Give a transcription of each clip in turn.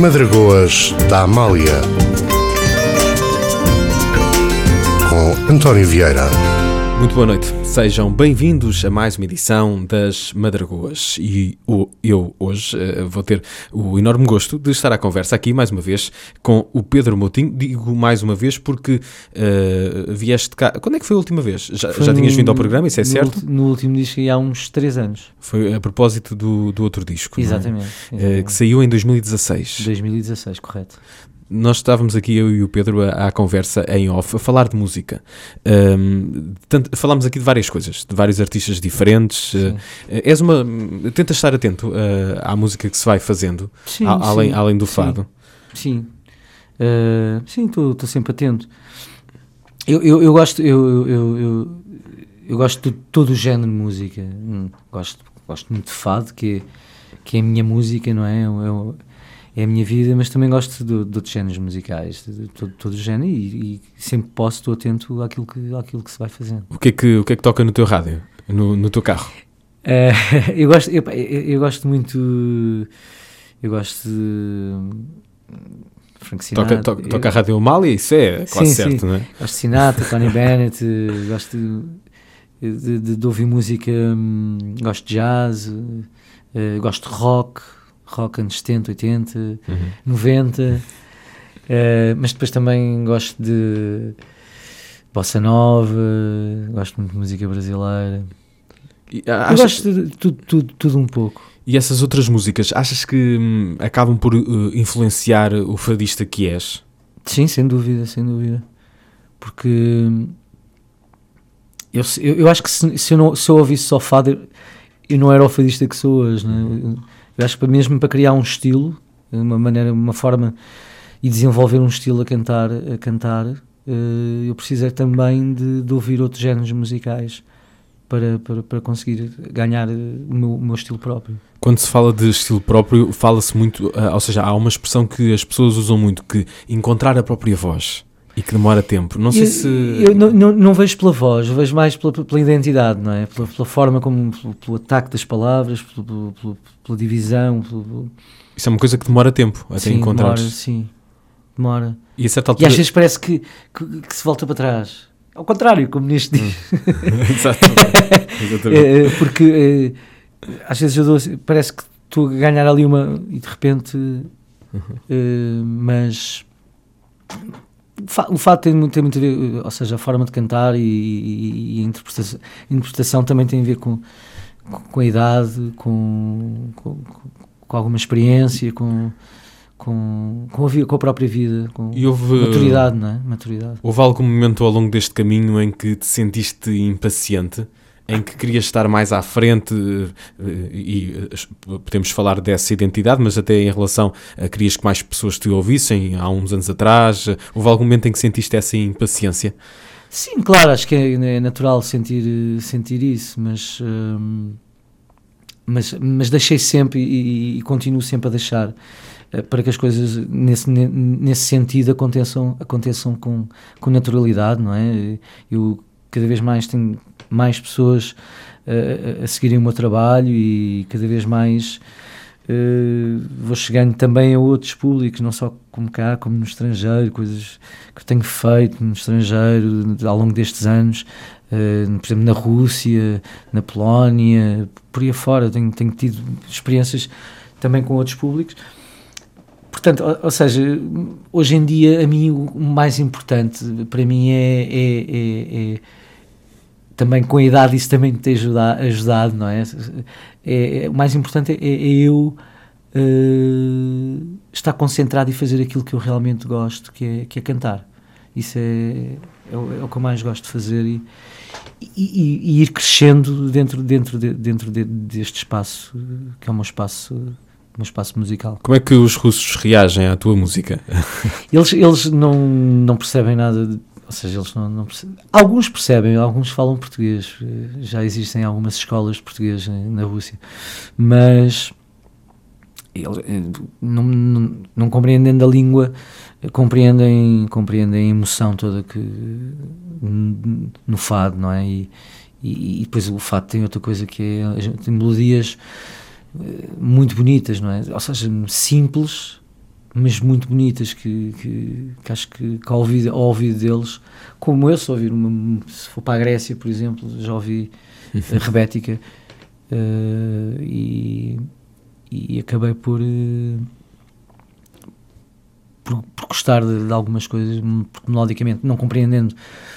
Madragoas da Amália com António Vieira. Muito boa noite, sejam bem-vindos a mais uma edição das Madragoas e eu hoje uh, vou ter o enorme gosto de estar à conversa aqui mais uma vez com o Pedro Moutinho. Digo mais uma vez porque uh, vieste cá. Quando é que foi a última vez? Já, já tinhas vindo ao programa, isso é no, certo? No último disco há uns 3 anos. Foi a propósito do, do outro disco, exatamente, é? exatamente. Uh, que saiu em 2016. 2016, correto nós estávamos aqui, eu e o Pedro, à, conversa em off, a falar de música. Um, tanto, falámos aqui de várias coisas, de vários artistas diferentes. Uh, és uma. Tenta estar atento uh, à música que se vai fazendo, sim, a, além, sim, além do fado. Sim. Uh, sim, estou sempre atento. Eu, eu, eu gosto. Eu, eu, eu, eu, gosto de todo o género de música. Hum, gosto, gosto muito de fado, que é, que é a minha música, não é? Eu, eu, é a minha vida, mas também gosto de, de outros géneros musicais, de, todo, todo o género, e, e, sempre posso, estou atento àquilo que, àquilo que se vai fazendo. O que é que, o que, é que toca no teu rádio, no, no teu carro? Uh, eu, gosto, eu, eu, gosto muito. Eu gosto de. Frank Sinatra. Toca, toca, toca a Rádio Amália, isso é quase sim, certo, sim. não é? Gosto de Sinatra, Tony Bennett, gosto de, de, de, ouvir música, hum, gosto de jazz, uh, gosto de rock rock anos 70, 80, uhum. 90, uh, mas depois também gosto de bossa nova, gosto muito de música brasileira. E, Eu gosto de tudo, tudo, tudo um pouco. E essas outras músicas, achas que hum, acabam por uh, influenciar o fadista que és? Sim, sem dúvida, sem dúvida. Porque hum, eu, eu, eu acho que se, se, eu não, se eu ouvisse só fado, eu não era o fadista que sou hoje. Né? Eu acho que mesmo para criar um estilo, uma maneira, uma forma e desenvolver um estilo a cantar, a cantar uh, eu preciso também de, de, ouvir outros géneros musicais para, para, para conseguir ganhar o meu, o meu, estilo próprio. Quando se fala de estilo próprio, fala-se muito, uh, ou seja, há uma expressão que as pessoas usam muito, que encontrar a própria voz. E que demora tempo. Não sei eu, se. Eu não, não, não, vejo pela voz, vejo mais pela, pela identidade, não é? Pela, pela forma como. Pelo, pelo, ataque das palavras, pelo, pelo, pela divisão. Isso é uma coisa que demora tempo até sim, encontrar. Demora, sim, demora. E, a certa altura... e às vezes parece que, que, que se volta para trás. Ao contrário, como neste diz. Exatamente. Porque às vezes eu dou, parece que estou a ganhar ali uma. e de repente. Uhum. mas o fato tem muito, tem muito a ver, ou seja, a forma de cantar e, e, e a interpretação, a interpretação, também tem a ver com, com a idade, com, com, com alguma experiência, com, com, com, a, com a própria vida, com houve, maturidade, não é? Maturidade. Houve algum momento ao longo deste caminho em que te sentiste impaciente? Em que querias estar mais à frente eh, e eh, podemos falar dessa identidade, mas até em relação a querias que mais pessoas te ouvissem há uns anos atrás, houve algum momento em que sentiste essa impaciência? Sim, claro, acho que é, é natural sentir, sentir isso, mas, hum, mas, mas deixei sempre e, e, continuo sempre a deixar eh, para que as coisas nesse, nesse sentido aconteçam, aconteçam com, com naturalidade, não é? Eu cada vez mais tenho mais pessoas uh, a seguirem o meu trabalho e cada vez mais uh, vou chegando também a outros públicos, não só como cá, como no estrangeiro, coisas que tenho feito no estrangeiro ao longo destes anos, uh, por exemplo, na Rússia, na Polónia, por aí afora, tenho, tenho tido experiências também com outros públicos. Portanto, ou, ou, seja, hoje em dia, a mim o mais importante para mim é, é, é, é também com a idade isso também me tem ajudado, não é? é, é o mais importante é, é eu uh, estar concentrado e fazer aquilo que eu realmente gosto, que é, que é cantar. Isso é, é o, é, o, que eu mais gosto de fazer e, e, e ir crescendo dentro, dentro, de, dentro de, deste espaço, que é um espaço um espaço musical. Como é que os russos reagem à tua música? Eles, eles não, não percebem nada de, ou seja, eles não, não percebem. Alguns percebem, alguns falam português. Já existem algumas escolas de português na Rússia. Mas eles eh, não, não, não compreendendo a língua, compreendem, compreendem a emoção toda que no fado, não é? E, e, e depois o fado tem outra coisa que é tem melodias eh, muito bonitas, não é? Ou seja, simples, mas muito bonitas que, que, que acho que, que ao, ouvido, ao ouvido deles, como eu, se ouvir uma, se for para a Grécia, por exemplo, já ouvi a Rebética uh, e, e acabei por, uh, por, por, gostar de, de, algumas coisas, melodicamente, não compreendendo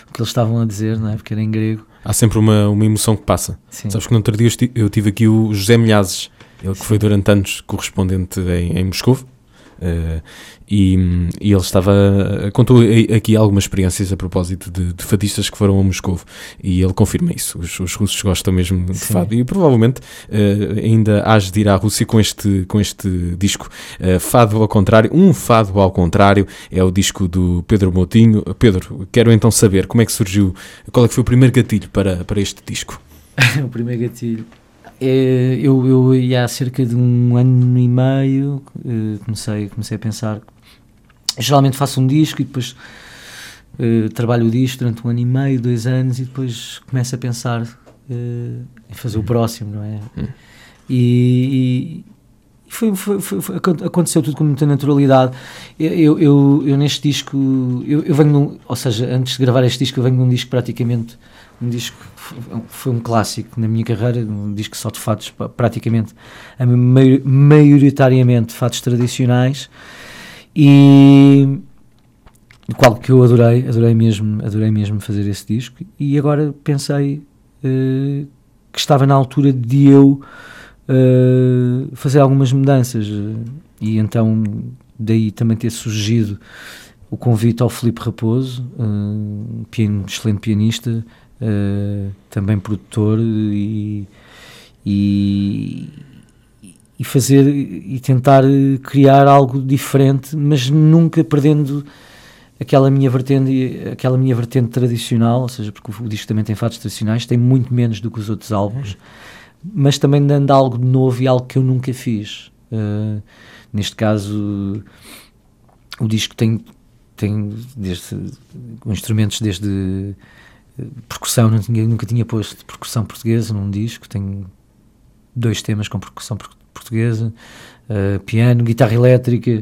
o que eles estavam a dizer, não é? porque era em grego. Há sempre uma, uma emoção que passa. Sim. Sabes que no outro dia eu tive aqui o José Milhazes, ele que Sim. foi durante anos correspondente em, em Moscou e, e, ele estava. contou aqui algumas experiências a propósito de, de, fadistas que foram a Moscou e ele confirma isso. Os, os russos gostam mesmo de Sim. fado e provavelmente uh, ainda hás de ir à Rússia com este, com este disco. Uh, fado ao contrário, um fado ao contrário é o disco do Pedro Moutinho. Pedro, quero então saber como é que surgiu, qual é que foi o primeiro gatilho para, para este disco? o primeiro gatilho. É, eu, eu ia há cerca de um ano e meio eh, comecei, comecei a pensar. Geralmente faço um disco e depois uh, trabalho o disco durante um ano e meio, dois anos e depois começo a pensar uh, em fazer o próximo, não é? Hum. E, e foi, foi, foi, aconteceu tudo com muita naturalidade. Eu, eu, eu neste disco, eu, eu venho, ou seja, antes de gravar este disco, eu venho de um disco praticamente um disco foi um clássico na minha carreira, um disco só de fatos, praticamente, maioritariamente fatos tradicionais e do qual que eu adorei, adorei mesmo, adorei mesmo fazer esse disco e agora pensei uh, que estava na altura de eu uh, fazer algumas mudanças e então daí também ter surgido o convite ao Felipe Raposo, piano, excelente pianista, uh, também produtor e, e, e, fazer e tentar criar algo diferente, mas nunca perdendo aquela minha vertente, aquela minha vertente tradicional, ou seja, porque o disco também tem fatos tradicionais, tem muito menos do que os outros álbuns, mas também dando algo de novo e algo que eu nunca fiz. Uh, neste caso, o disco tem tem desde instrumentos desde percussão, não tinha, nunca tinha posto percussão portuguesa num disco, tenho dois temas com percussão portuguesa, uh, piano, guitarra elétrica.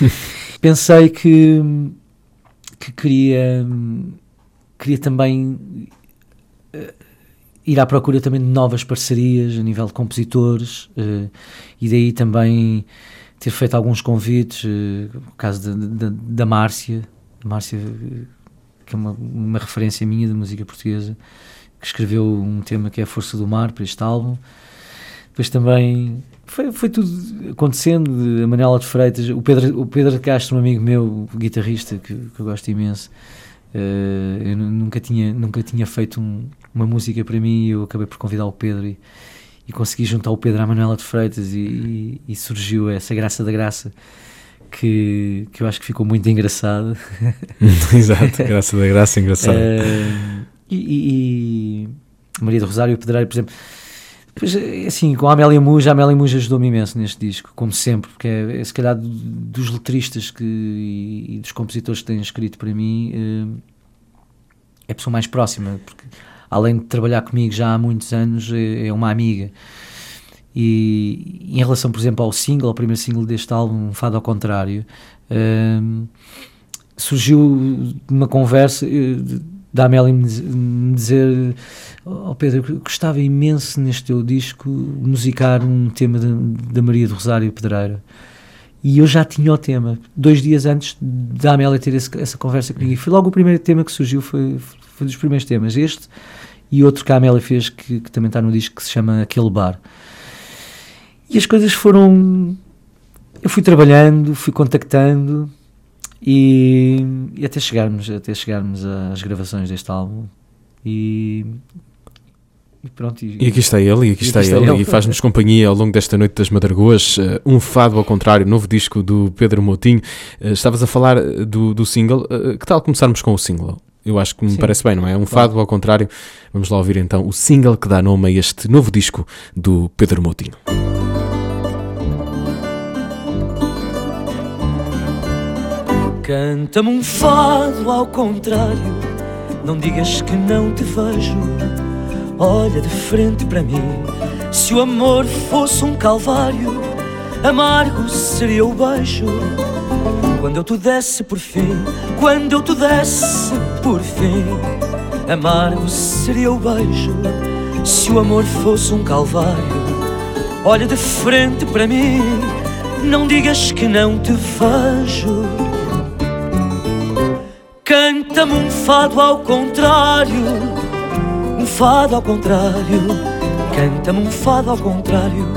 Pensei que, que queria, queria também uh, ir à procura também de novas parcerias a nível de compositores uh, e daí também ter feito alguns convites, uh, o caso da Márcia, Márcia que é uma, uma referência minha de música portuguesa, que escreveu um tema que é a Força do Mar para este álbum. Depois também foi, foi tudo acontecendo, a Manela de Freitas, o Pedro, o Pedro Castro, um amigo meu, guitarrista, que, que eu gosto imenso, uh, eu nunca tinha, nunca tinha feito um, uma música para mim e eu acabei por convidar o Pedro e, e consegui juntar o Pedro à Manuela de Freitas e, e, e surgiu essa graça da graça que, que eu acho que ficou muito engraçado. Exato, graça da graça, engraçado. Uh, e, e, Maria do Rosário, Pedreiro, por exemplo. Depois, assim, com a Amélia Muja, a Amélia Muja ajudou-me imenso neste disco, como sempre, porque é, é se calhar dos letristas que, e, e, dos compositores que têm escrito para mim, uh, é a pessoa mais próxima, porque além de trabalhar comigo já há muitos anos, é, é uma amiga. E, em relação, por exemplo, ao single, ao primeiro single deste álbum, Fado ao Contrário, um, surgiu uma conversa eh, da Amélia me dizer oh Pedro, gostava imenso neste teu disco musicar um tema da Maria do Rosário Pedreira e eu já tinha o tema. Dois dias antes da Amélia ter esse, essa conversa comigo. E foi logo o primeiro tema que surgiu foi, foi dos primeiros temas, este e outro que a Amélia fez que, que também está no disco que se chama Aquele Bar e as coisas foram. Eu fui trabalhando, fui contactando e, e até chegarmos até chegarmos às gravações deste álbum. E, e pronto. E, e, aqui está ele, e aqui está, está, ele, ele. e faz-nos companhia ao longo desta noite das Madragoas. Uh, um fado ao contrário, novo disco do Pedro Moutinho. Uh, estavas a falar do, do single. Uh, que tal começarmos com o single? Eu acho que me Sim. parece bem, não é? Um claro. fado ao contrário. Vamos lá ouvir então o single que dá nome a este novo disco do Pedro Moutinho. Canta-me um fado ao contrário, não digas que não te vejo. Olha de frente para mim, se o amor fosse um calvário, amargo seria o beijo. Quando eu te desse por fim, quando eu te desse por fim, amargo seria o beijo se o amor fosse um calvário. Olha de frente para mim, não digas que não te vejo. Canta-me um fado ao contrário, um fado ao contrário. Canta-me um fado ao contrário.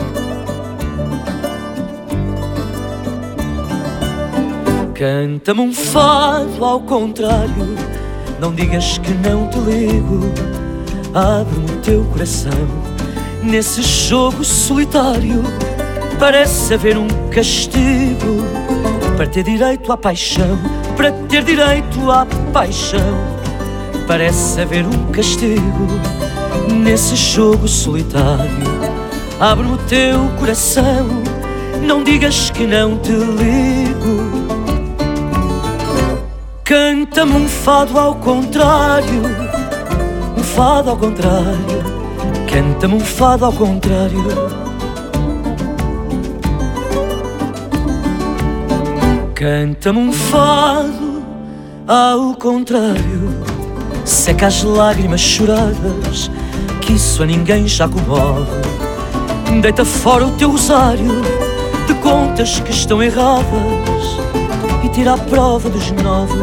Canta-me um fado ao contrário. Não digas que não te ligo. Abre-me o teu coração nesse jogo solitário. Parece haver um castigo para ter direito à paixão. Para ter direito à paixão. Parece haver um castigo nesse jogo solitário. Abre-me o teu coração. Não digas que não te ligo. Canta-me um fado ao contrário, um fado ao contrário. Canta-me um fado ao contrário. Canta-me um fado ao contrário. Seca as lágrimas choradas, que isso a ninguém já comove. Deita fora o teu rosário de contas que estão erradas e tira a prova dos nove.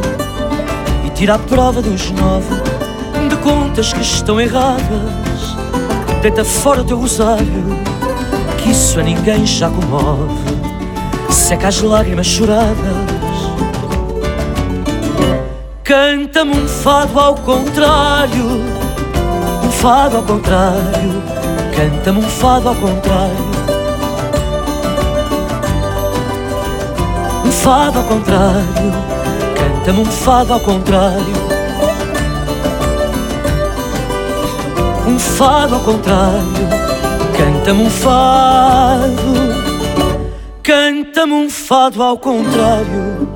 E tira a prova dos nove de contas que estão erradas. Deita fora o teu rosário, que isso a ninguém já comove. Seca as lágrimas choradas. Canta-me um fado ao contrário, um fado ao contrário. Canta-me um fado ao contrário. Um fado ao contrário, canta-me um fado ao contrário. Um fado ao contrário, canta-me um fado. Fado ao contrário.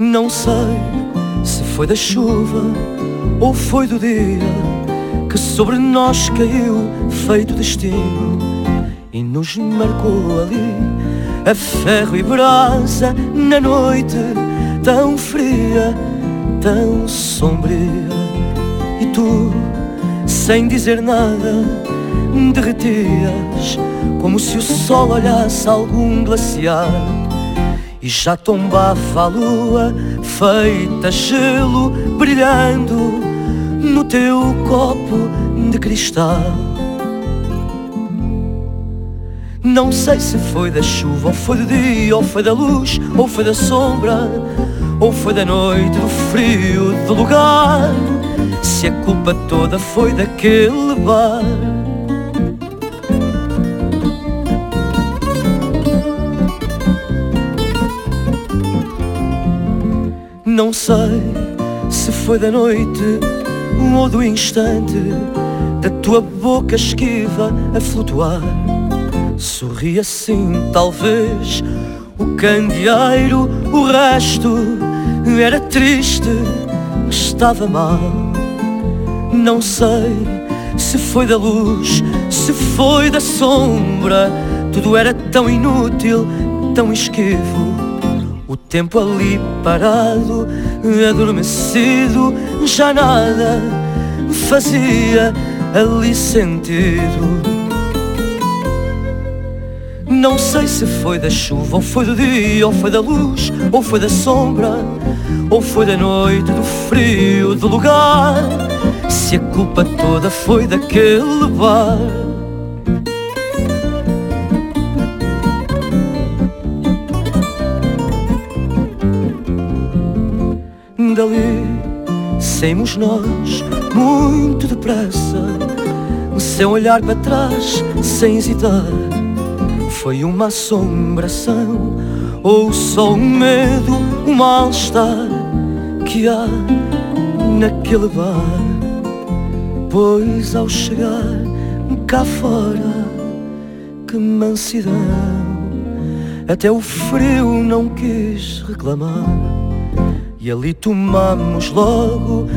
Não sei se foi da chuva ou foi do dia que sobre nós caiu feito destino e nos marcou ali a ferro e brasa na noite tão fria, tão sombria. Tu, sem dizer nada, derretias como se o sol olhasse algum glaciar. E já tombava a lua feita gelo brilhando no teu copo de cristal. Não sei se foi da chuva, ou foi do dia, ou foi da luz, ou foi da sombra, ou foi da noite, do frio, do lugar. Se a culpa toda foi daquele bar. Não sei se foi da noite ou do instante da tua boca esquiva a flutuar. Sorri assim, talvez o candeeiro, o resto era triste, estava mal. Não sei se foi da luz, se foi da sombra, tudo era tão inútil, tão esquivo. O tempo ali parado, adormecido, já nada fazia ali sentido. Não sei se foi da chuva, ou foi do dia, ou foi da luz, ou foi da sombra, ou foi da noite, do frio, do lugar. Se a culpa toda foi daquele bar. Dali saímos nós muito depressa, sem olhar para trás, sem hesitar. Foi uma assombração ou só um medo, um mal-estar que há naquele bar. Pois ao chegar cá fora, que mansidão, até o frio não quis reclamar. E ali tomamos logo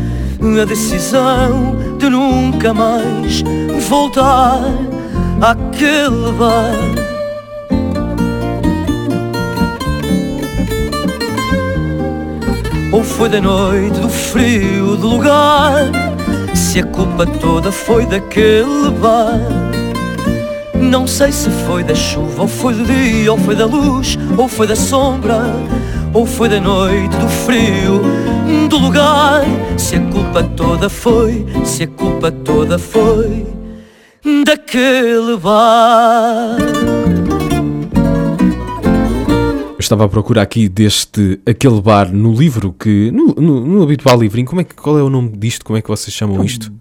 a decisão de nunca mais voltar àquele bar. Ou foi da noite, do frio, do lugar Se a culpa toda foi daquele bar. Não sei se foi da chuva, ou foi do dia, ou foi da luz Ou foi da sombra, ou foi da noite, do frio, do lugar. Se a culpa toda foi, se a culpa toda foi Daquele bar estava a procurar aqui deste aquele bar no livro que no, no, no habitual livrinho como é que qual é o nome disto? Como é que vocês chamam isto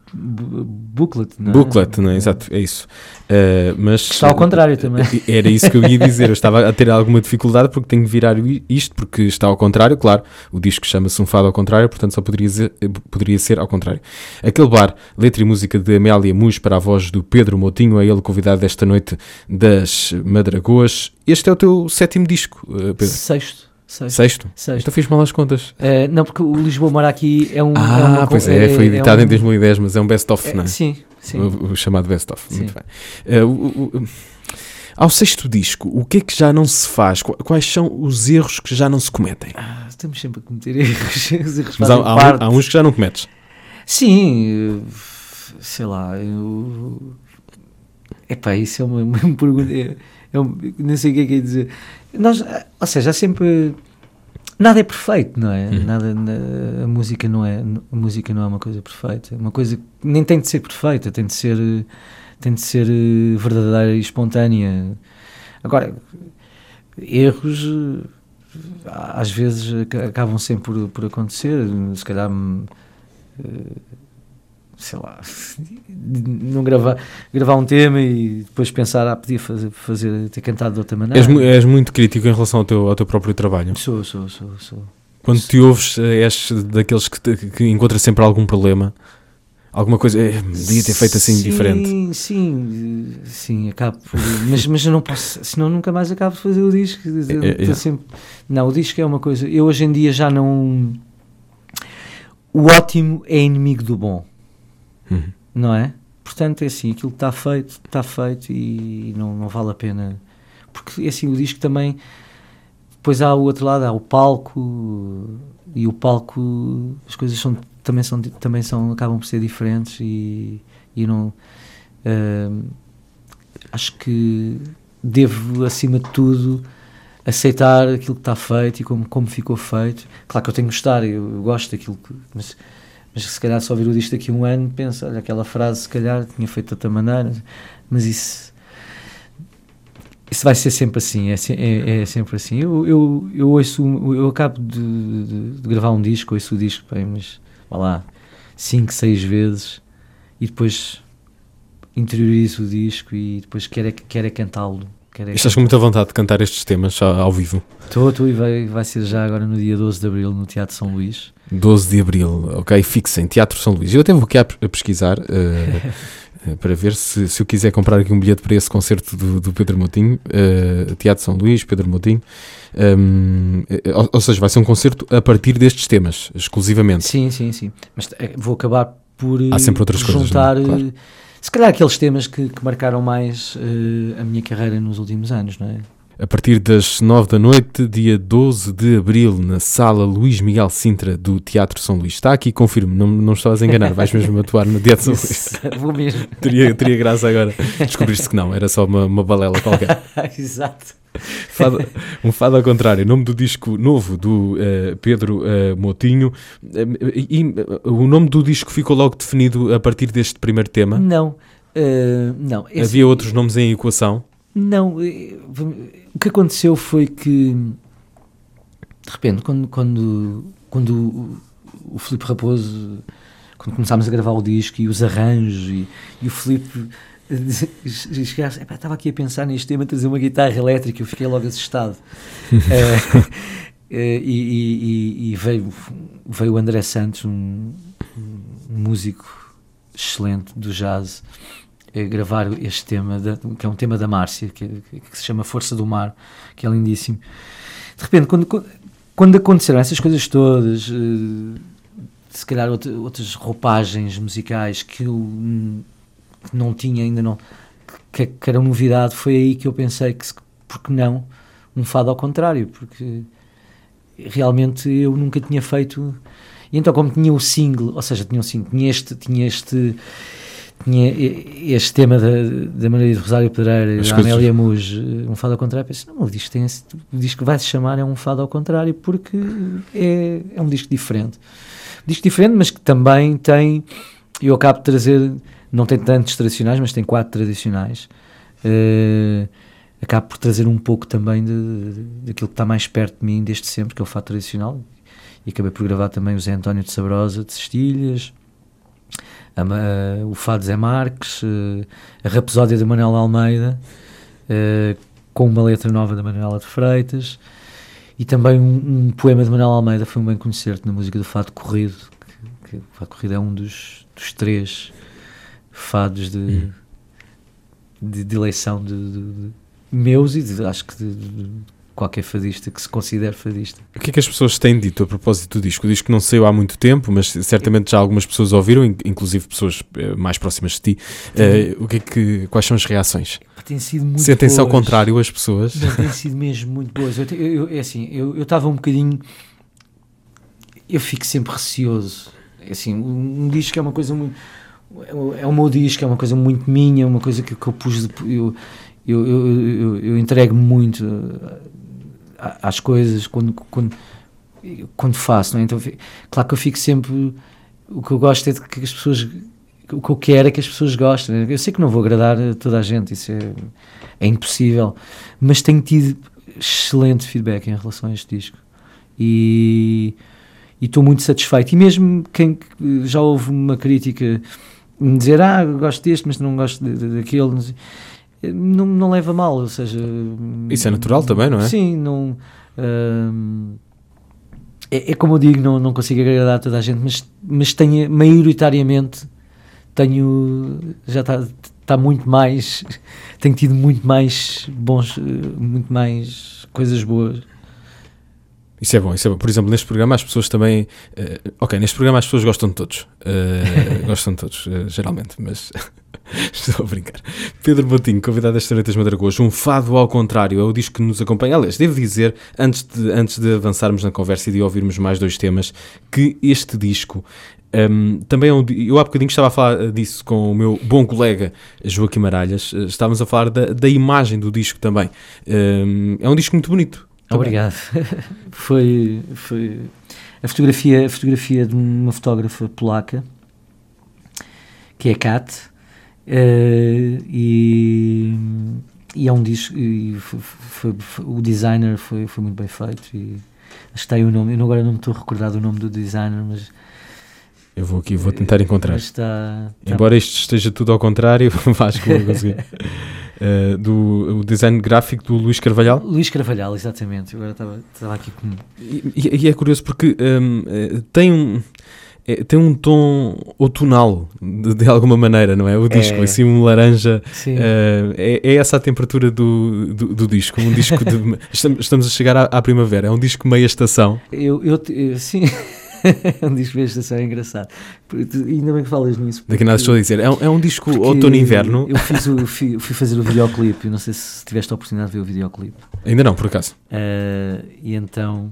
booklet não é? booklet não é? exato é isso Uh, mas está ao contrário também. Era isso que eu ia dizer. Eu estava a ter alguma dificuldade porque tenho de virar isto, porque está ao contrário, claro. O disco chama-se Um Fado ao Contrário, portanto só poderia ser, poderia ser ao contrário. Aquele bar, letra e música de Amélia Mus para a voz do Pedro Motinho, é ele convidado esta noite das Madragoas. Este é o teu sétimo disco, eh, Pedro? Sexto. Sexto. Sexto? Sexto. Então fiz mal as contas. Uh, não, porque o Lisboa Mora aqui é um. Ah, é uma, pois é, foi editado é um, em 2010, mas é um best-of, é, não é? Sim, sim. O, o chamado best-of. Muito bem. Uh, o, o, ao sexto disco, o que é que já não se faz? Quais são os erros que já não se cometem? Ah, estamos sempre a cometer erros. Os erros mas há, há, há, uns que já não cometes. Sim, sei lá. Eu... Epá, isso é uma, uma pergunta. Um, não sei o que é que é dizer nós, ou seja, há sempre nada é perfeito, não é? Uhum. Nada, a música não é, a música não é uma coisa perfeita. Uma coisa nem tem de ser perfeita, tem de ser, tem de ser eh, verdadeira e espontânea. Agora, erros às vezes acabam sempre por, por acontecer. Se calhar eh, sei lá, não gravar, gravar um tema e depois pensar, ah, podia fazer, fazer ter cantado de outra maneira. És, és muito crítico em relação ao teu, ao teu próprio trabalho? Sou, sou, sou. sou. Quando te ouves, eh, és daqueles que, te, que encontra sempre algum problema? Alguma coisa, é, devia ter feito assim sim, diferente. Sim, sim, sim, acabo mas, mas eu não posso, senão nunca mais acabo de fazer o disco. É, é, sempre, não, o disco é uma coisa, eu hoje em dia já não. O ótimo é inimigo do bom uhum. não é? Portanto, é assim, aquilo está feito, está feito e não, não vale a pena. Porque, é assim, o disco também. Depois há o outro lado, há o palco, e o palco, as coisas são, também, são, também são, acabam por ser diferentes e, e não. Uh, acho que devo, acima de tudo, aceitar aquilo que está feito e como, como ficou feito. Claro que eu tenho que gostar, eu, eu gosto daquilo que. Mas, mas se calhar só ouvir o disco daqui a um ano, pensa, olha, aquela frase se calhar tinha feito de outra maneira, mas isso isso vai ser sempre assim, é, é, é sempre assim. Eu, eu, eu ouço, eu acabo de, de, de, gravar um disco, ouço o disco, bem, mas vá lá, 5, 6 vezes e depois interiorizo o disco e depois quero é, quero é cantá-lo. Estás com muita vontade de cantar estes temas ao vivo? Estou, estou e vai, vai ser já agora no dia 12 de Abril no Teatro São Luís. 12 de Abril, ok, fixem, Teatro São Luís. Eu até vou aqui a, pesquisar uh, para ver se, se eu quiser comprar aqui um bilhete para esse concerto do, do Pedro Motinho, uh, Teatro São Luís, Pedro Motinho. Um, ou, ou, seja, vai ser um concerto a partir destes temas, exclusivamente. Sim, sim, sim. Mas vou acabar por Há sempre outras juntar. Coisas, claro. Se calhar aqueles temas que, que marcaram mais a minha carreira nos últimos anos, não é? A partir das 9 da noite, dia 12 de abril, na sala Luís Miguel Sintra do Teatro São Luís. Está aqui, confirmo, não, não estavas a enganar, vais mesmo atuar no Teatro São Luís. Vou mesmo. teria, teria graça agora descobriste que não, era só uma, uma balela qualquer. Exato. Fado, um fado ao contrário, nome do disco novo do uh, Pedro uh, Motinho. Uh, e o nome do disco ficou logo definido a partir deste primeiro tema? Não, não. Esse... Havia outros nomes em equação? Não, o que aconteceu foi que de repente, quando, quando, quando o, Filipe Raposo, quando começámos a gravar o disco e os arranjos, e, e o Filipe chegasse, estava aqui a pensar neste tema, trazer uma guitarra elétrica, eu fiquei logo assustado. é, e, e, e, veio, veio o André Santos, um, um músico excelente do jazz, gravar este tema, que é um tema da Márcia, que, que, se chama Força do Mar, que é lindíssimo. De repente, quando, quando aconteceram essas coisas todas, uh, se calhar outra, outras roupagens musicais que eu não tinha ainda não que, que era novidade foi aí que eu pensei que porque não um fado ao contrário porque realmente eu nunca tinha feito e então como tinha o single ou seja tinha um single tinha este tinha este tinha este tema da, da Maria de Rosário Pedreira e da coisas- Amélia Muj um fado ao contrário pensei, não, o disco tem esse- o disco vai se chamar é um fado ao contrário porque é, é um disco diferente disco diferente mas que também tem eu acabo de trazer não tem tantos tradicionais mas tem quatro tradicionais Eh, acabo por trazer um pouco também de- daquilo que está mais perto de mim desde sempre, que é o fado tradicional. E acabei por gravar também o Zé António de Sabrosa, de Cestilhas, a Ma- o fado Zé Marques, eh, a Rapsódia de Manuel Almeida, eh, com uma letra nova da Manuela de Freitas, e também um, um poema de Manuel Almeida, foi um bem concerto na música do fado corrido, que, que o fado corrido é um dos, dos três fados de, de, de eleição de, de- de meus e de- acho que de qualquer fadista que se considere fadista. O que é que as pessoas têm dito a propósito do disco? O disco não saiu há muito tempo, mas certamente já algumas pessoas ouviram, in- inclusive pessoas eh, mais próximas de ti. Eh, o que é que, quais são as reações? Tem sido muito Sentem-se ao boas. contrário as pessoas? Não, tem sido mesmo muito boas. Eu, eu- eu- é assim, eu estava um bocadinho. Eu fico sempre receoso. É assim, um, um disco é uma coisa muito. É o- é meu disco, é uma coisa muito minha, uma coisa que, que eu pus. de- Eu, eu, eu, eu, eu entrego muito uh, às coisas quando, quando, quando faço, não é? Então, claro que eu fico sempre. O que eu gosto é de que as pessoas. O que eu quero é que as pessoas gostem. né? Eu sei que não vou agradar a toda a gente, isso é, é impossível, mas tenho tido excelente feedback em relação a este disco e estou muito satisfeito. E mesmo quem já houve uma crítica me dizer ah, gosto deste, mas não gosto daquele, não, não, leva mal, ou seja, Isso é natural também, não é? Sim, não. hum, é, é como eu digo, não, não consigo agradar a toda a gente, mas, mas tenho, maioritariamente, tenho. Já está está muito mais. Tenho tido muito mais bons. eh, Muito mais coisas boas. Isso é bom, isso é bom. Por exemplo, neste programa as pessoas também. eh, ok, neste programa as pessoas gostam de todos. Eh, gostam de todos, eh, geralmente, mas. Estou a brincar. Pedro Botinho, convidado noite das Madragoas, um fado ao contrário, é o disco que nos acompanha. Aliás, devo dizer, antes de, antes de avançarmos na conversa e de ouvirmos mais dois temas, que este disco hum, também é um. Eu há bocadinho estava a falar disso com o meu bom colega Joaquim Maralhas, estávamos a falar da, da imagem do disco também. Hum, é um disco muito bonito. Também. Obrigado. foi, foi a fotografia, a fotografia de uma fotógrafa polaca que é a Kat eh, e, e é um disco e foi- foi- foi- o designer foi, foi muito bem feito e acho que tem o nome, eu agora não me estou a recordar do nome do designer mas, Eu vou aqui, vou tentar encontrar. está, está Embora isto esteja tudo ao contrário, acho que vou conseguir. Eh, do o design gráfico do Luís Carvalhal. Luís Carvalhal, exatamente. Agora estava, estava aqui com. E, e- é curioso porque hum, eh, tem um. eh, tem um tom outonal, de, de alguma maneira, não é? O disco, É. assim, um laranja. Eh, é, é essa a temperatura do, do, do disco. Um disco de. estamos, estamos a chegar à, à primavera. É um disco meia estação. Eu, eu, eu- sim. é um disco de estação é engraçado. Ainda bem que falas nisso. Daqui nada estou a dizer. É, um- é um disco porque outono e inverno. Eu fiz o, fui, fui fazer o videoclipe. Não sei se tiveste a oportunidade de ver o videoclipe. Ainda não, por acaso. Eh, e então.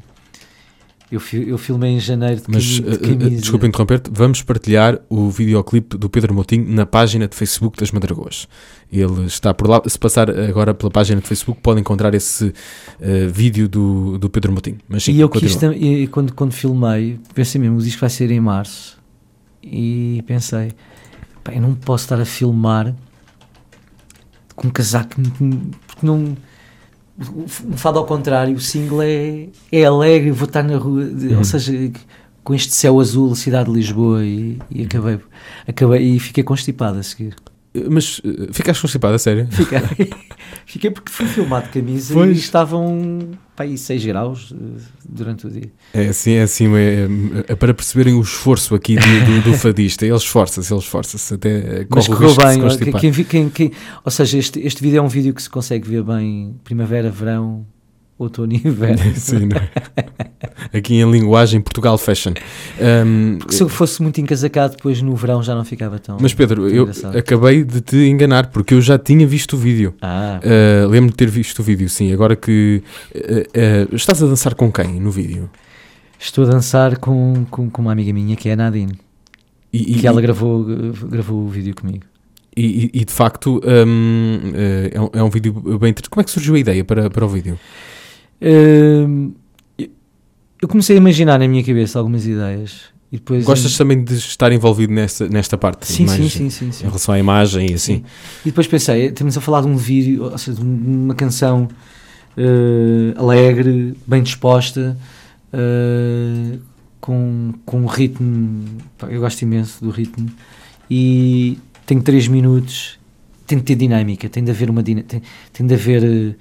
Eu, eu filmei em janeiro de, Mas, de eh, eh, camisa. desculpa interromper-te, vamos partilhar o videoclipe do Pedro Motinho na página de Facebook das Madragoas. Ele está por lá. Se passar agora pela página de Facebook, pode encontrar esse eh, vídeo do, do Pedro Motinho. Mas sim, e eu quis e quando, quando filmei, pensei mesmo, o disco vai ser em março. E pensei, eu não posso estar a filmar com um casaco, porque não. Um fado ao contrário, o single é, é alegre, vou estar na rua, Uhum. ou seja, com este céu azul, cidade de Lisboa, e, e acabei, acabei e fiquei constipado a seguir. Mas eh, ficaste constipado, a sério? Fiquei, fiquei porque fui filmado de camisa Pois. e estavam pá, aí 6 graus eh, durante o dia. É assim, é assim, é, é para perceberem o esforço aqui do, do, do fadista. Ele esforça-se, ele esforça-se, até Mas corre o correu bem. Quem, quem, quem, ou seja, este, este vídeo é um vídeo que se consegue ver bem primavera, verão outono e inverno. Sim, não é? Aqui em linguagem Portugal Fashion. Um, Porque se eu fosse muito encasacado, depois no verão já não ficava tão. mas Pedro, tão eu engraçado. acabei de te enganar porque eu já tinha visto o vídeo. Ah, Uh, Lembro-me de ter visto o vídeo, sim. Agora que uh, uh, estás a dançar com quem no vídeo? estou a dançar com, com, com uma amiga minha que é a Nadine, E, que ela gravou, gravou o vídeo comigo. e- e- de facto um, uh, é, um, é um vídeo bem interessante. Como é que surgiu a ideia para, para o vídeo? Hum, eu- comecei a imaginar na minha cabeça algumas ideias e depois. Gostas também de estar envolvido nessa, nesta parte? Sim, mais sim, sim, sim. Em relação à imagem e assim. Sim. E depois pensei, estamos a falar de um vídeo, ou seja, de uma canção eh, alegre, bem disposta, eh, com, com um ritmo. Eu gosto imenso do ritmo. E tem 3 minutos, tem de ter dinâmica, tem de haver uma dina- tem, tem de haver eh,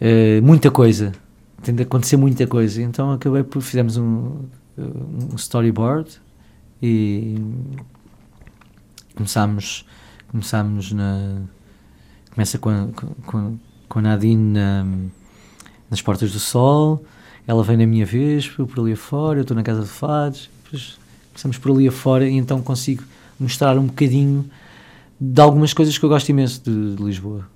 eh, muita coisa, tem de acontecer muita coisa. Então acabei por fizemos um, um storyboard e começámos começámos na começa com a, com, com a Nadine na- nas Portas do Sol. Ela vem na minha vez eu por ali afora, eu estou na Casa de Fados. Depois começamos por ali afora e então consigo mostrar um bocadinho de algumas coisas que eu gosto imenso de, de Lisboa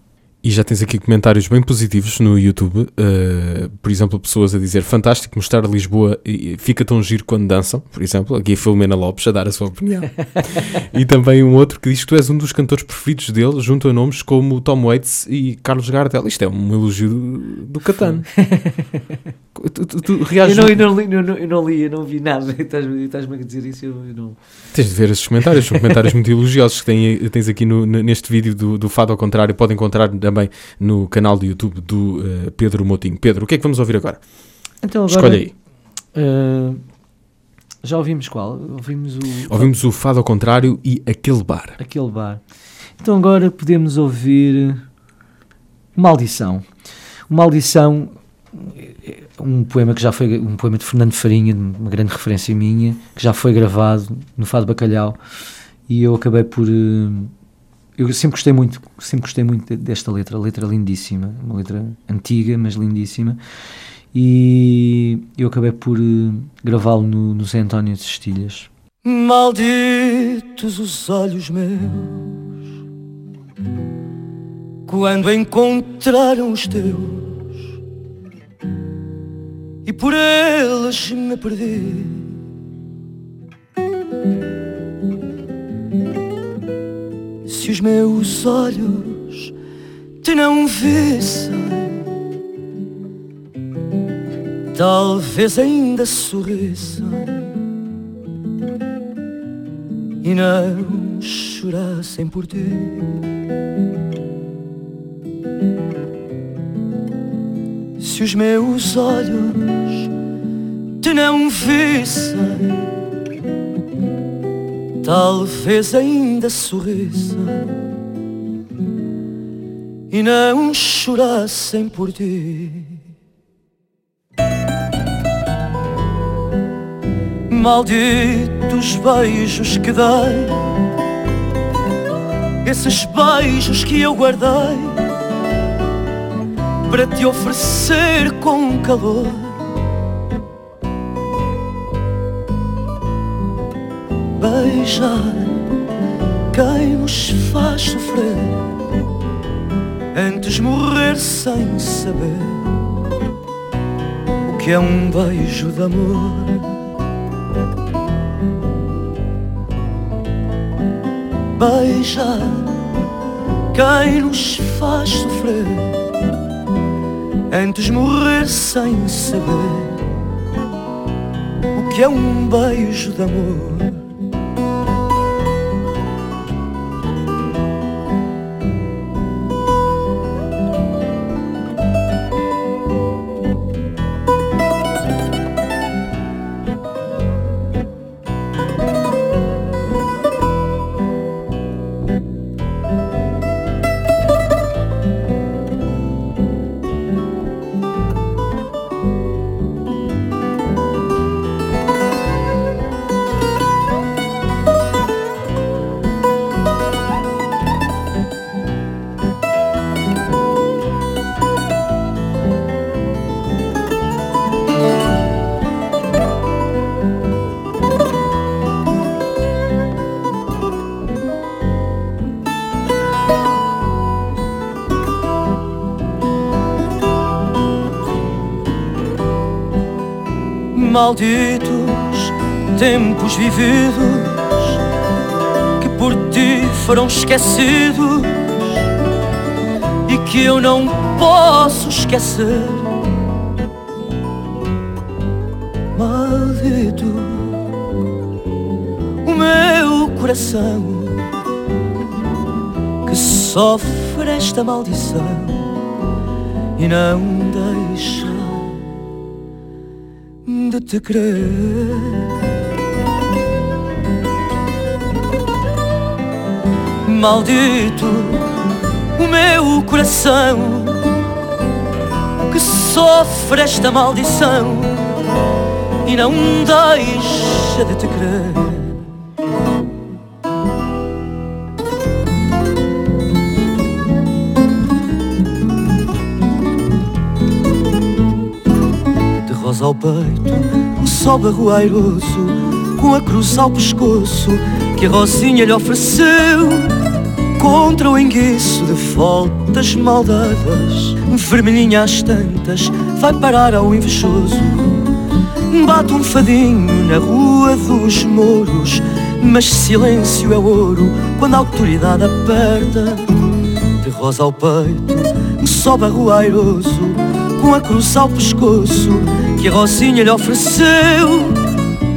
E já tens aqui comentários bem positivos no YouTube. uh, por exemplo, pessoas a dizer fantástico mostrar Lisboa e fica tão giro quando dançam. Por exemplo, aqui a Filomena Lopes a dar a sua opinião. e também um outro que diz que tu és um dos cantores preferidos dele, junto a nomes como Tom Waits e Carlos Gardel. Isto é um elogio do, do Catano. tu, tu, tu reages. eu, não, eu, não li, eu, não, eu não li, eu não vi nada e estás-me estás-me a dizer isso eu, eu não... Tens de ver esses comentários, são comentários muito elogiosos que tens aqui no- neste vídeo do, do Fado ao Contrário. Podem encontrar também no canal do YouTube do uh, Pedro Motinho. Pedro, o que é que vamos ouvir agora? então agora Escolhe aí. Uh, já ouvimos qual? Ouvimos o, Ouvimos o Fado ao Contrário e Aquele Bar. aquele bar. Então agora podemos ouvir Maldição. Maldição é um poema que já foi um poema de Fernando Farinha, uma grande referência minha, que já foi gravado no Fado Bacalhau e eu acabei por uh, eu sempre gostei muito, sempre gostei muito de- desta letra, letra lindíssima, uma letra antiga, mas lindíssima. E eu acabei por uh, gravá-lo no, no Zé António de Estilhas. Malditos os olhos meus quando encontraram os teus e por eles me perdi. Se os meus olhos te não vissem, talvez ainda sorrissem e não chorassem por ti. Se os meus olhos te não vissem, talvez ainda sorrissem e não chorassem por ti. Malditos beijos que dei, esses beijos que eu guardei para te oferecer com calor. Beijar quem nos faz sofrer antes morrer sem saber o que é um beijo de amor. Beijar quem nos faz sofrer antes morrer sem saber o que é um beijo de amor. Malditos tempos vividos que por ti foram esquecidos e que eu não posso esquecer. Maldito o meu coração que sofre esta maldição e não deixa de te crer. Maldito o meu coração que sofre esta maldição e não deixa de te crer. Ao peito, o sol barroeiroso, com a cruz ao pescoço que a Rosinha lhe ofereceu contra o enguiço de faltas maldadas. Vermelhinha às tantas, vai parar ao invejoso. Bate um fadinho na rua dos mouros, mas silêncio é ouro quando a autoridade aperta. De rosa ao peito, só barroeiroso, com a cruz ao pescoço que a Rosinha lhe ofereceu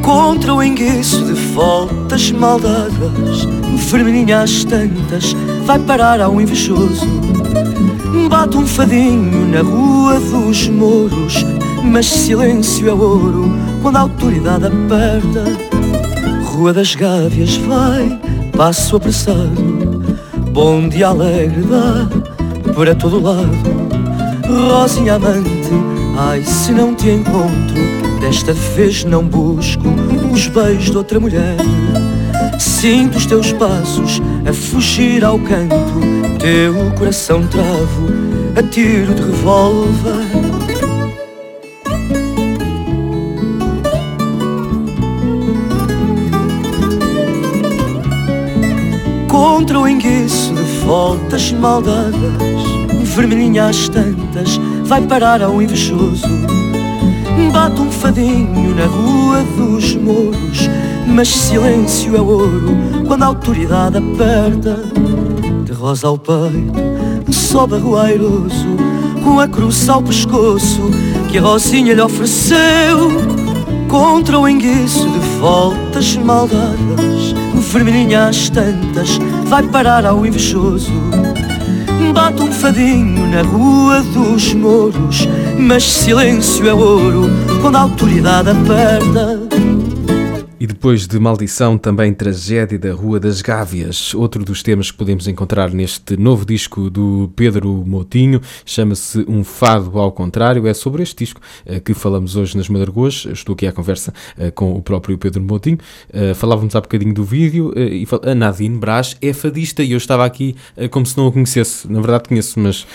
contra o enguiço de faltas maldadas. Vermelhinha às tantas, vai parar ao invejoso. Bate um fadinho na rua dos mouros, mas silêncio é ouro quando a autoridade aperta. Rua das Gávias vai, passo apressado, bom dia alegre dá para todo lado. Rosinha amante, ai se não te encontro, desta vez não busco os beijos de outra mulher. Sinto os teus passos a fugir ao canto, teu coração travo a tiro de revólver. Contra o enguiço de faltas maldadas, vermelhinha às tantas, vai parar ao invejoso. Bate um fadinho na rua dos mouros, mas silêncio é ouro quando a autoridade aperta. De rosa ao peito, só barroeiroso, com a cruz ao pescoço que a Rosinha lhe ofereceu. Contra o enguiço de faltas maldadas, vermelhinha às tantas, vai parar ao invejoso. Bate um fadinho na rua dos mouros, mas silêncio é ouro quando a autoridade aperta. Depois de Maldição, também Tragédia da Rua das Gávias, outro dos temas que podemos encontrar neste novo disco do Pedro Motinho, chama-se Um Fado ao Contrário. É sobre este disco uh, que falamos hoje nas Madargoas. Estou aqui à conversa uh, com o próprio Pedro Motinho. Uh, falávamos há bocadinho do vídeo e a Nadine Brás é fadista e eu estava aqui como se não a conhecesse. Na verdade conheço, mas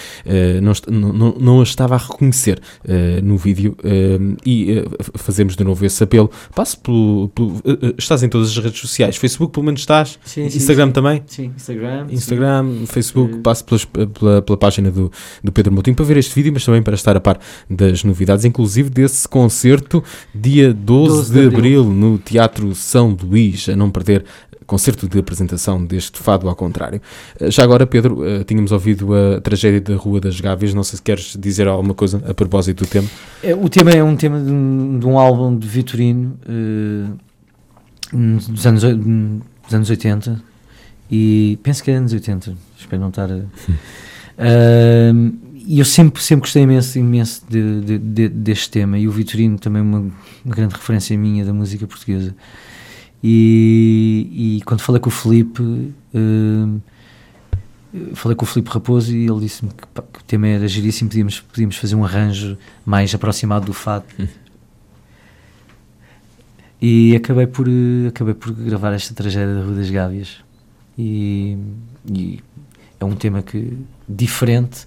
não, não, não a estava a reconhecer no vídeo e fazemos de novo esse apelo. Passo pelo, pelo estás em todas as redes sociais. Facebook, pelo menos estás. Sim, Instagram sim. também? Sim, Instagram. Instagram, sim. Facebook, Sim. passo pelas- pela, pela página do, do Pedro Moutinho para ver este vídeo, mas também para estar a par das novidades, inclusive desse concerto dia 12, 12 de de abril no Teatro São Luís, a não perder concerto de apresentação deste fado ao contrário. Eh, Já agora, Pedro, eh, tínhamos ouvido a tragédia da Rua das Gávias, não sei se queres dizer alguma coisa a propósito do tema. É, o tema é um tema de um, de um álbum de Vitorino eh, dos, anos, dos anos 80 e penso que é anos 80, espero não estar a... Ahm, e eu sempre, sempre gostei imenso, imenso de, de- de- deste tema e o Vitorino também é uma, uma grande referência minha da música portuguesa e, e quando falei com o Felipe ahm, falei com o Filipe Raposo e ele disse-me que, que o tema era giríssimo, podíamos, podíamos fazer um arranjo mais aproximado do fado. e acabei por, eh, acabei por gravar esta tragédia da Rua das Gávias. E, e é um tema que diferente,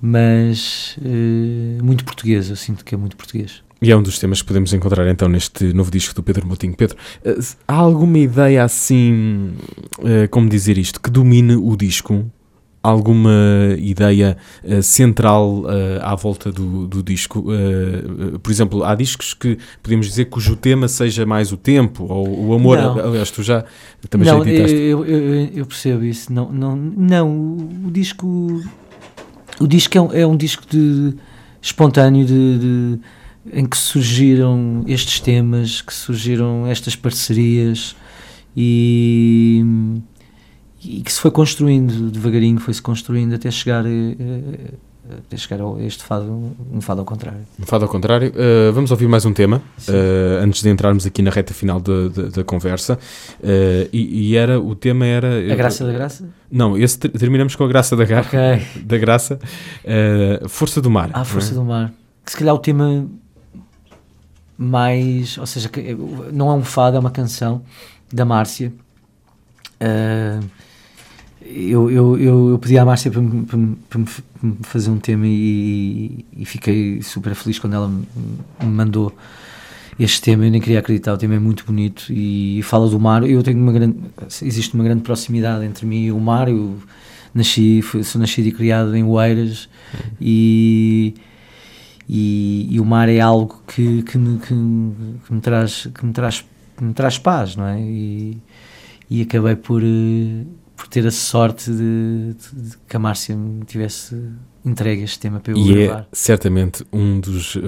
mas eh, muito português. Eu sinto que é muito português. E é um dos temas que podemos encontrar então neste novo disco do Pedro Moutinho. Pedro, eh, há alguma ideia assim, como dizer isto, que domine o disco? Alguma ideia uh, central uh, à volta do, do disco? Uh, por exemplo, há discos que podemos dizer cujo tema seja mais o tempo ou o amor. Não. Aliás, tu já também não, já editaste. eu, eu, eu percebo isso. Não, não, não o, o disco. O disco é um, é um disco de, espontâneo de, de, em que surgiram estes temas, que surgiram estas parcerias e e que se foi construindo devagarinho, foi-se construindo até chegar, eh, eh, até chegar a este fado, um fado ao contrário. Um fado ao contrário. Uh, vamos ouvir mais um tema, uh, antes de entrarmos aqui na reta final da, conversa. Uh, e, e, era, o tema era... A Graça da Graça? Não, esse ter, terminamos com a Graça da, gar, okay. da Graça. Força do Mar. Ah, Força é? do Mar. Que se calhar o tema mais... Ou seja, não é um fado, é uma canção da Márcia. Uh, eu, eu, eu, pedi à Márcia para me, para, me, para me, fazer um tema e, e, fiquei super feliz quando ela me, mandou este tema. Eu nem queria acreditar, o tema é muito bonito e fala do mar. Eu tenho uma grande, existe uma grande proximidade entre mim e o mar. Eu nasci, sou nascido e criado em Oeiras e, e, e, o mar é algo que, que, me, que, que, me traz, que, me, traz, me traz paz, não é? E, e acabei por por ter a sorte de, de, de, que a Márcia me tivesse entregue este tema para eu e é gravar. é certamente um dos, uh,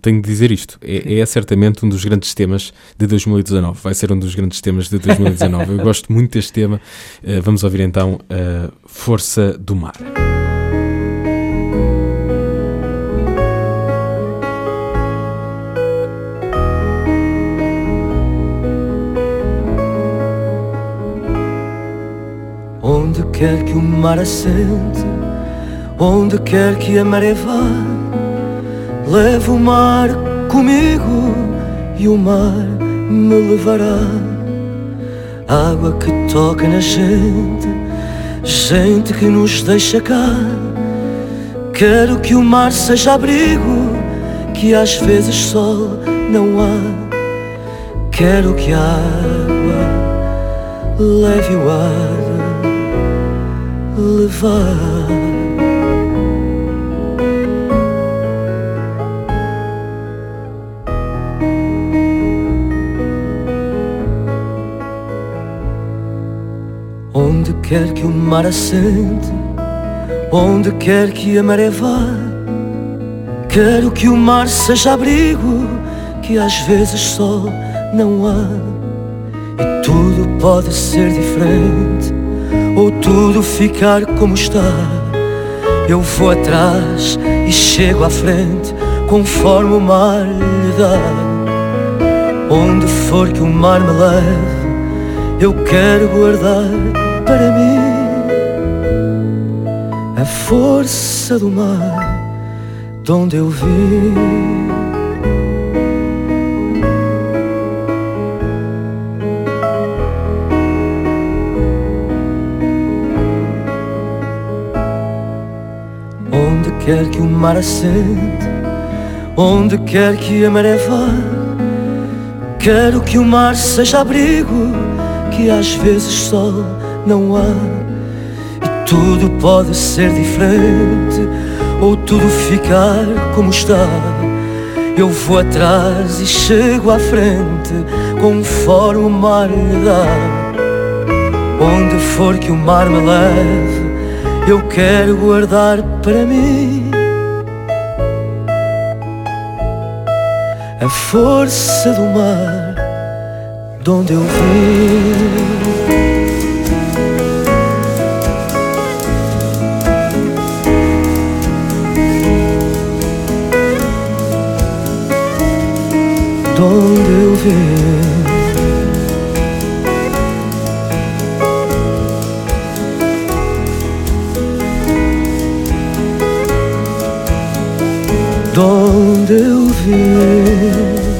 tenho de dizer isto, é, é, certamente um dos grandes temas de 2019, vai ser um dos grandes temas de 2019. eu gosto muito deste tema. Uh, vamos ouvir então a Força do Mar. Quer que o mar assente, onde quer que a maré vá, levo o mar comigo e o mar me levará. Água que toca na gente, gente que nos deixa cá. Quero que o mar seja abrigo, que às vezes sol não há. Quero que a água leve o ar levar. Onde quer que o mar assente, onde quer que a maré vá, quero que o mar seja abrigo, que às vezes só não há, e tudo pode ser diferente ou tudo ficar como está. Eu vou atrás e chego à frente conforme o mar lhe dá. Onde for que o mar me leve, eu quero guardar para mim a força do mar de onde eu vim. Quer que o mar assente, onde quer que a maré vá. Quero que o mar seja abrigo, que às vezes sol não há. E tudo pode ser diferente, ou tudo ficar como está. Eu vou atrás e chego à frente, conforme o mar me dá. Onde for que o mar me leve eu quero guardar para mim a força do mar de onde eu vim. De onde eu vim. Onde eu vim.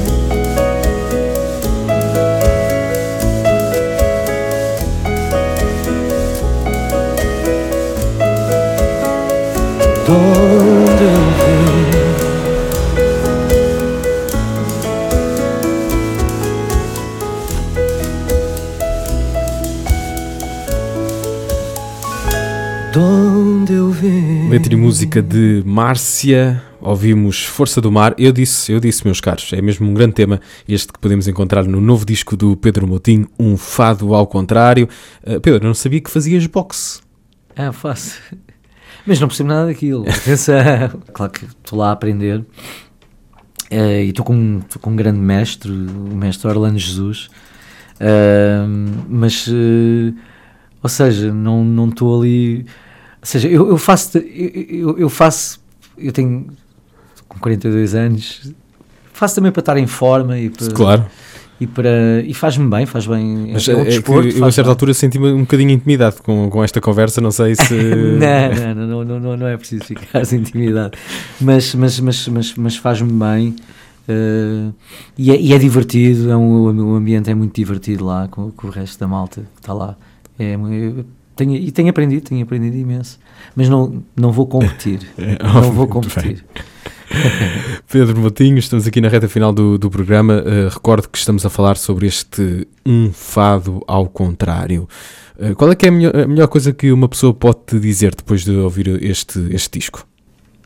Onde eu vim. Letra e música de Márcia. Ouvimos Força do Mar. Eu disse, eu disse, meus caros, é mesmo um grande tema este que podemos encontrar no novo disco do Pedro Moutinho, Um Fado ao Contrário. Uh, Pedro, não sabia que fazias boxe. Ah, faço. Mas não percebo nada daquilo. Claro que estou lá a aprender. Uh, e estou com, com um grande mestre, o mestre Orlando Jesus. Uh, mas, uh, ou seja, não estou ali. Ou seja, eu, eu faço. Eu, eu, faço. Eu tenho. Com 42 anos. Faço também para estar em forma e para. Claro e, para, e faz-me bem, faz bem. Mas é, um é desporto, eu a certa bem. altura senti-me um bocadinho intimidado com, com esta conversa, não sei se. não, não, não, não, não, é preciso ficar intimidado, mas, mas, mas, mas, mas faz-me bem. Uh, e, é, e, é, divertido, é um, o ambiente é muito divertido lá com, com o resto da malta que está lá. É, tenho, e tenho aprendido, tenho aprendido imenso. Mas não, não vou competir. É, não vou competir. Pedro Motinho, estamos aqui na reta final do, do programa. Uh, recordo que estamos a falar sobre este um fado ao contrário. Uh, qual é que é a melhor, a melhor, coisa que uma pessoa pode te dizer depois de ouvir este, este disco?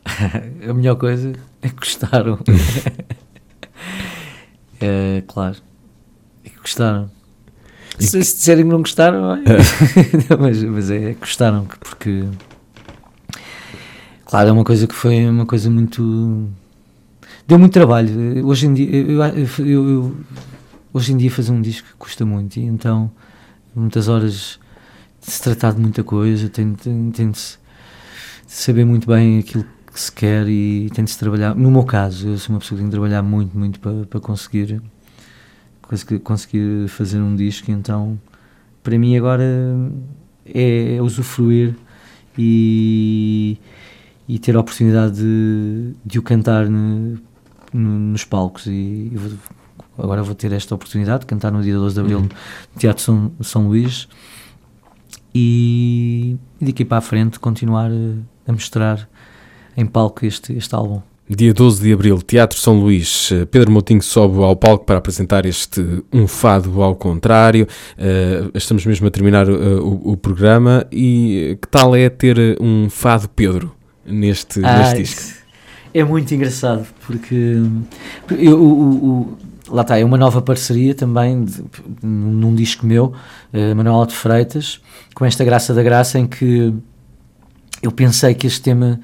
a melhor coisa é que gostaram. é, claro. É que gostaram. Se, se disserem que não gostaram, mas, mas é, gostaram, porque Claro, é uma coisa que foi uma coisa muito. Deu muito trabalho. Hoje em dia, eu, eu, eu, hoje em dia fazer um disco custa muito, e então, muitas horas de se tratar de muita coisa, tem, tem, tem de saber muito bem aquilo que se quer e tem de se trabalhar. No meu caso, eu sou uma pessoa que tem de trabalhar muito, muito para, para conseguir, conseguir, fazer um disco, então, para mim agora é, é usufruir e e ter a oportunidade de, de o cantar no, nos palcos. E vou, agora vou ter esta oportunidade de cantar no dia 12 de Abril uhum. no Teatro São, São Luís e, e daqui para a frente continuar a, a mostrar em palco este, este álbum. Dia 12 de Abril, Teatro São Luís, Pedro Moutinho sobe ao palco para apresentar este Um Fado ao Contrário. Uh, estamos mesmo a terminar uh, o, o, programa e que tal é ter um Fado Pedro? Neste, ah, neste disco? É muito engraçado porque eu, o, o, lá está, é uma nova parceria também de, num disco meu, uh, Manuel de Freitas, com esta Graça da Graça, em que eu pensei que este tema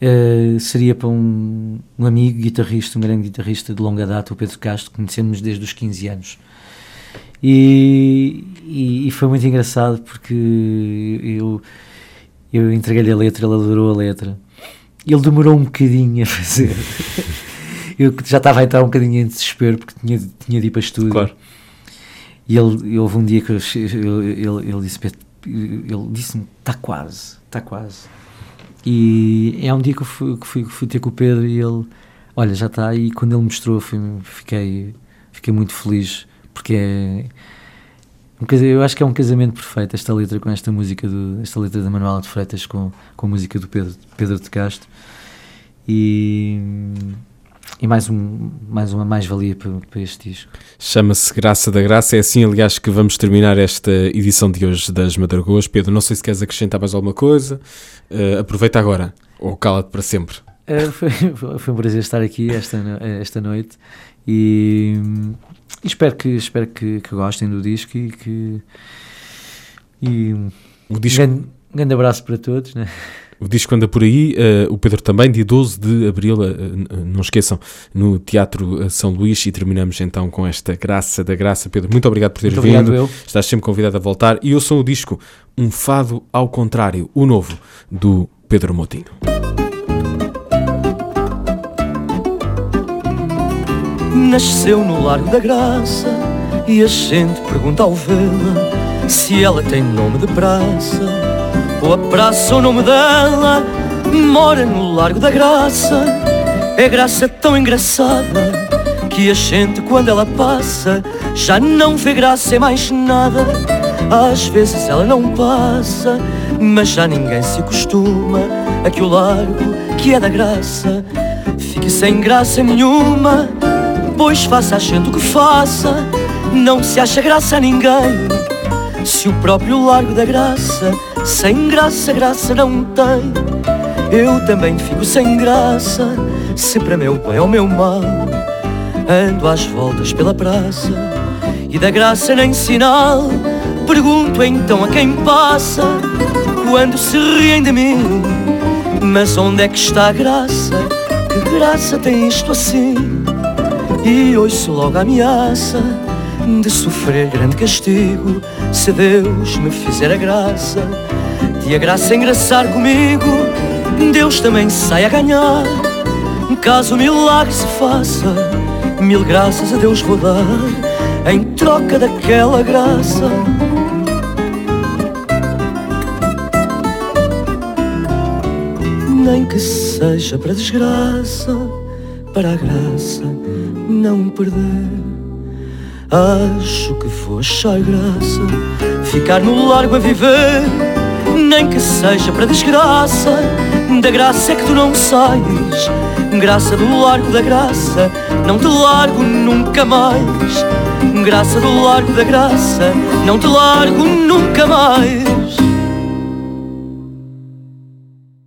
uh, seria para um, um, amigo guitarrista, um grande guitarrista de longa data, o Pedro Castro, conhecemos desde os 15 anos. E, e, e foi muito engraçado porque eu eu entreguei-lhe a letra, ele adorou a letra. Ele demorou um bocadinho a fazer. eu já estava a entrar um bocadinho em desespero porque tinha, tinha de ir para estúdio. Claro. E ele, houve um dia que eu, ele, ele disse ele disse-me, está quase, está quase. E é um dia que eu fui, que fui, fui, ter com o Pedro e ele, olha, já está. E quando ele mostrou, fui, fiquei, fiquei muito feliz porque é eu acho que é um casamento perfeito esta letra com esta música, do, esta letra da Manuela de Freitas com, com a música do Pedro, Pedro de Castro e, e mais, um, mais uma mais-valia para, para este disco. Chama-se Graça da Graça, é assim aliás que vamos terminar esta edição de hoje das Madragoas. Pedro, não sei se queres acrescentar mais alguma coisa, uh, aproveita agora ou cala-te para sempre. Uh, foi, foi um prazer estar aqui esta, esta noite e e espero que, espero que, que gostem do disco e que. E o disco... um, grande, um grande abraço para todos. Né? O disco anda por aí, uh, o Pedro também, dia 12 de abril, uh, não esqueçam, no Teatro São Luís. E terminamos então com esta graça da graça. Pedro, muito obrigado por teres muito vindo. Eu. Estás sempre convidado a voltar. E eu sou o disco Um Fado ao Contrário, o novo, do Pedro Motinho. Nasceu no Largo da Graça e a gente pergunta ao vê-la se ela tem nome de praça ou a praça o nome dela. Mora no Largo da Graça, é graça tão engraçada que a gente quando ela passa já não vê graça em mais nada. Às vezes ela não passa, mas já ninguém se acostuma a que o largo que é da graça fique sem graça nenhuma. Pois faça a gente o que faça, não se acha graça a ninguém. Se o próprio Largo da Graça Sem graça, graça não tem. Eu também fico sem graça, se para meu bem ou meu mal. Ando às voltas pela praça e da graça nem sinal. Pergunto então a quem passa quando se riem de mim. Mas onde é que está a graça? Que graça tem isto assim? E ouço logo a ameaça de sofrer grande castigo se Deus me fizer a graça de a graça engraçar comigo. Deus também sai a ganhar caso o milagre se faça. Mil graças a Deus vou dar em troca daquela graça. Nem que seja para desgraça, para a graça não perder. Acho que vou achar graça, ficar no largo a viver. Nem que seja para desgraça, da graça é que tu não sais. Graça do largo da graça, não te largo nunca mais. Graça do largo da graça, não te largo nunca mais.